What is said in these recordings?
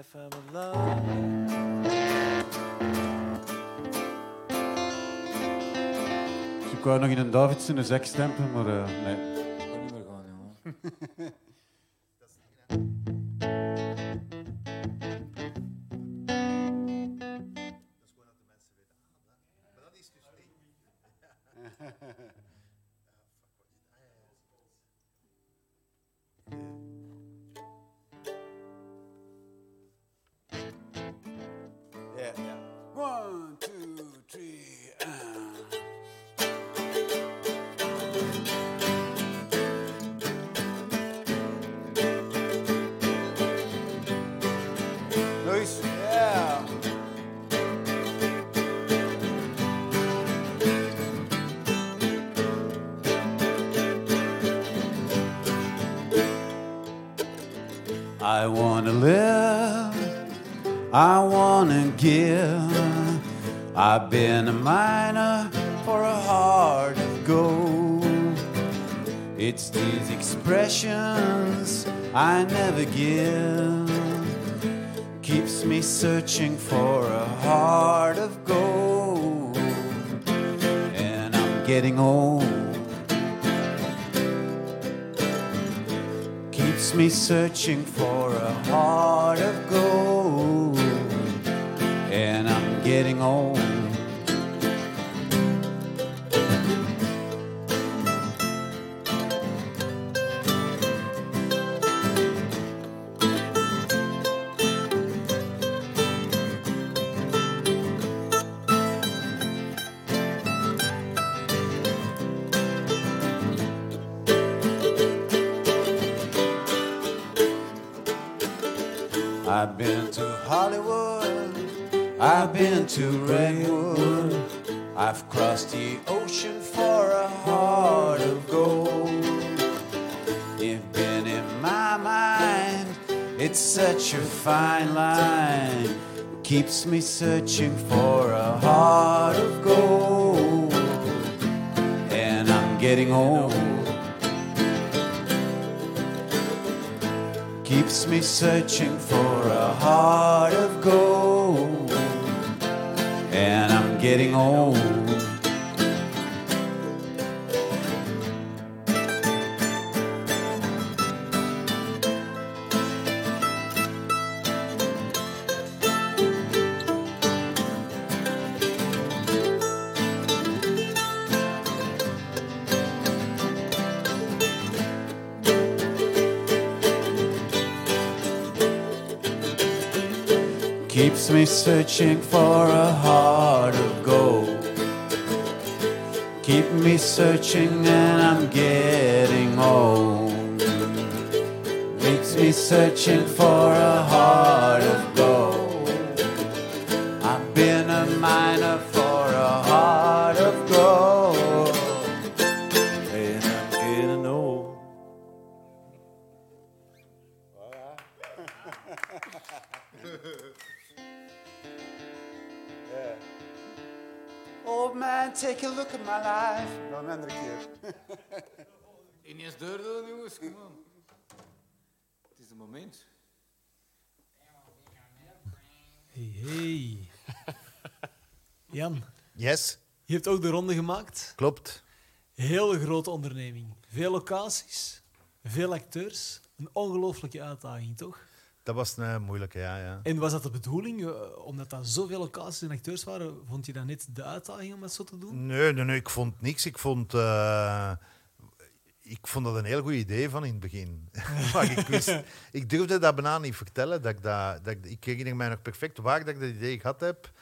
life I'm alone. Ik wou nog in een Davidson een zek stempen, maar uh, nee. I wanna live. I wanna give. I've been a miner for a heart of gold. It's these expressions I never give. Keeps me searching for a heart of gold. And I'm getting old. Me searching for a heart of gold. And I'm getting old. I've been to Hollywood, I've been to Redwood, I've crossed the ocean for a heart of gold. You've been in my mind, it's such a fine line, keeps me searching for a heart of gold. And I'm getting old. Keeps me searching for a heart of gold. And I'm getting old. Keeps me searching for a heart of gold. Keep me searching and I'm getting old. Makes me searching for a heart of gold. I've been a miner a look at my life. Dan een andere keer. Ineens deur doen, jongens, kom aan. Het is een moment. Hey, hey. Jan, Yes, je hebt ook de ronde gemaakt. klopt. Hele grote onderneming. Veel locaties, veel acteurs. Een ongelooflijke uitdaging, toch? Dat was een eh, moeilijke, ja. ja. En was dat de bedoeling? eh, Omdat er zoveel locaties en acteurs waren, vond je dat net de uitdaging om dat zo te doen? Nee, nee, nee, ik vond niks. Ik vond, eh, ik vond dat een heel goed idee van in het begin. maar ik, wist, ik durfde dat bijna niet vertellen. Dat ik, dat, dat ik, ik herinner mij nog perfect waar dat ik dat idee gehad heb.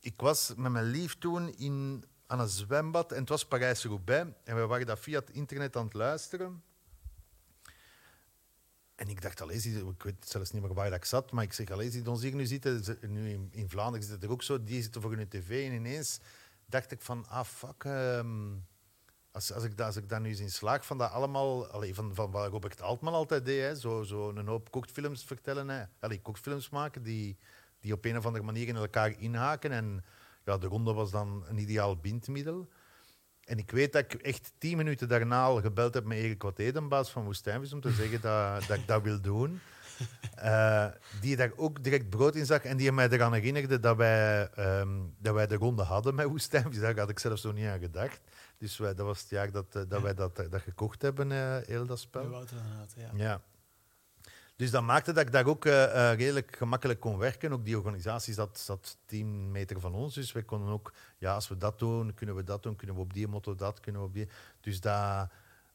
Ik was met mijn lief toen in, aan een zwembad en het was Parijs-Roubaix. En we waren dat via het internet aan het luisteren. En ik dacht, allee, ik weet zelfs niet meer waar ik zat, maar ik zeg, allee, zie ons hier nu zitten, ze- nu in, Vlaanderen zit er ook zo, die zitten voor hun tv en ineens dacht ik van, ah fuck, ehm, als, als, ik als ik daar nu eens in slaag van dat allemaal, allee, van, van wat Robert Altman altijd deed, hè, zo, zo een hoop kortfilms vertellen, hè, allee, kortfilms maken die, die op een of andere manier in elkaar inhaken en ja, de ronde was dan een ideaal bindmiddel. En ik weet dat ik echt tien minuten daarna al gebeld heb met Erik Wat Edenbaas van Woestijnvis om te zeggen dat, dat ik dat wil doen. eh, die daar ook direct brood in zag en die mij eraan herinnerde dat wij, ehm, dat wij de ronde hadden met woestijnvis. Daar had ik zelfs nog niet aan gedacht. Dus wij, dat was het jaar dat, eh, dat wij dat, dat gekocht hebben, eh, heel dat spel. Wouter ja. Ja. Dus dat maakte dat ik daar ook eh, eh, redelijk gemakkelijk kon werken. Ook die organisatie zat, zat 10 meter van ons. Dus wij konden ook, ja, als we dat doen, kunnen we dat doen. Kunnen we op die motto dat, kunnen we op die... Dus dat,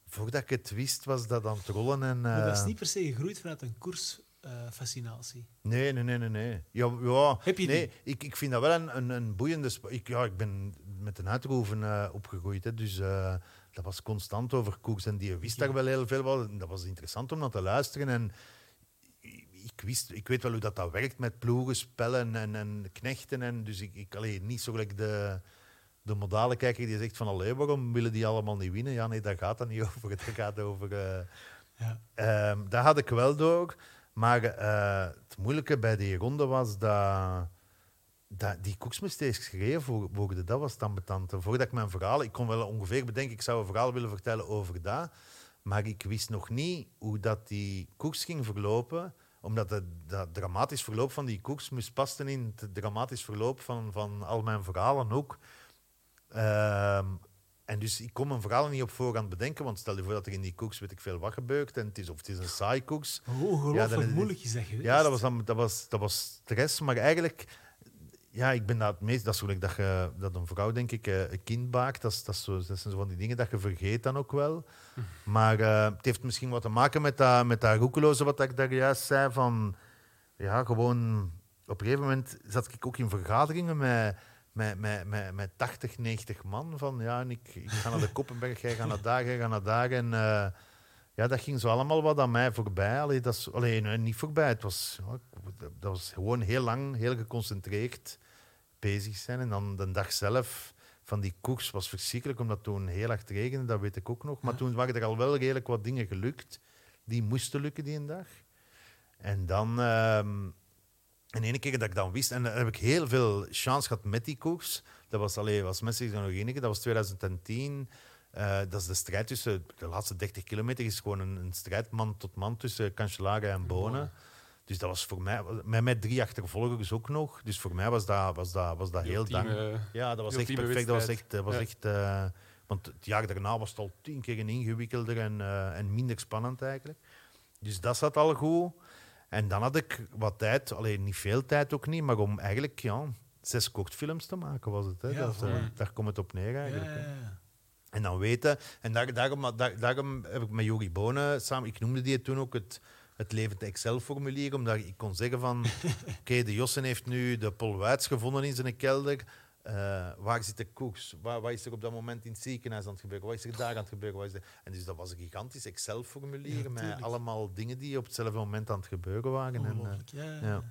voordat ik het wist, was dat aan het rollen. En, Maar dat is eh, niet per se gegroeid vanuit een koersfascinatie. Nee, nee, nee, nee. nee. Ja, ja, Heb je nee, ik, ik vind dat wel een, een, een boeiende... Ik, ja, ik ben met een uitroeven opgegroeid, hè, dus dat was constant over koers. En die wist daar wel heel veel van. Dat was interessant om naar te luisteren. En ik, wist, ik weet wel hoe dat, dat werkt met ploegen, spellen en, en knechten. En, dus ik, ik allee, niet zo gelijk de, de modale kijker die zegt van allee, waarom willen die allemaal niet winnen? Ja, nee, daar gaat het niet over. Het gaat over... eh, Ja. Ehm, dat had ik wel door. Maar eh, het moeilijke bij die ronde was dat, dat die koers moest eens geschreven wo- worden. Dat was dan betant. Voordat ik mijn verhaal... Ik kon wel ongeveer bedenken, ik zou een verhaal willen vertellen over dat. Maar ik wist nog niet hoe dat die koers ging verlopen. Omdat het dramatisch verloop van die koers moest passen in het dramatisch verloop van, van al mijn verhalen ook. Ehm, en dus ik kon mijn verhalen niet op voorhand bedenken, want stel je voor dat er in die koers weet ik veel wat gebeurt en het is, of het is een saai koers. Hoe ongelooflijk moeilijk is dat geweest. Ja, dat was, dat, was, dat was stress, maar eigenlijk, ja, ik ben dat meest, dat is gelijk dat, je, dat een vrouw, denk ik, eh, een kind baakt. Dat, dat, zo, dat zijn zo van die dingen dat je vergeet dan ook wel. Maar eh, het heeft misschien wat te maken met dat, met dat roekeloze wat ik daar juist zei, van, ja, gewoon, op een gegeven moment zat ik ook in vergaderingen met met, met, met, met 80, 90 man. Van ja, en ik, ik ga naar de Koppenberg, jij gaat naar daar, jij gaat naar daar. En eh, ja, dat ging zo allemaal wat aan mij voorbij. Allee, dat is, allee, niet voorbij. Het was, ik- dat was gewoon heel lang, heel geconcentreerd bezig zijn. En dan de dag zelf van die koers was verschrikkelijk, omdat toen heel hard regende, dat weet ik ook nog. Maar Ja. toen waren er al wel redelijk wat dingen gelukt. Die moesten lukken die een dag. En dan... ehm, en ene keer dat ik dan wist, en dan heb ik heel veel chance gehad met die koers. Dat was, allee, was mensen nog enige, dat was 2010. Eh, dat is de strijd tussen, de laatste 30 kilometer is gewoon een, een strijd man tot man tussen Cancellara en Bonen. Dus dat was voor mij, met mij drie achtervolgers ook nog. Dus voor mij was dat, was dat, was dat heel dank. Ultieme- Ja, dat was echt perfect. Dat was echt, dat was Ja. echt eh, want het jaar daarna was het al tien keer ingewikkelder en, eh, en minder spannend eigenlijk. Dus dat zat al goed. En dan had ik wat tijd, alleen niet veel tijd ook niet, maar om eigenlijk ja, zes kortfilms te maken was het. Hè. Ja, dat, eh, daar komt het op neer eigenlijk. ja, hè. ja. En dan weten, en daar, daarom, daar, daarom heb ik met Jori Bonen samen, ik noemde die toen ook het, het levend Excel-formulier, omdat ik kon zeggen van, oké, de Jossen heeft nu de Paul Wuits gevonden in zijn kelder, Eh, waar zit de koers? Waar, wat is er op dat moment in het ziekenhuis aan het gebeuren? Wat is er daar aan het gebeuren? Wat is er... En dus dat was een gigantisch Excel-formulier Ja, met allemaal dingen die op hetzelfde moment aan het gebeuren waren. En, eh, ja.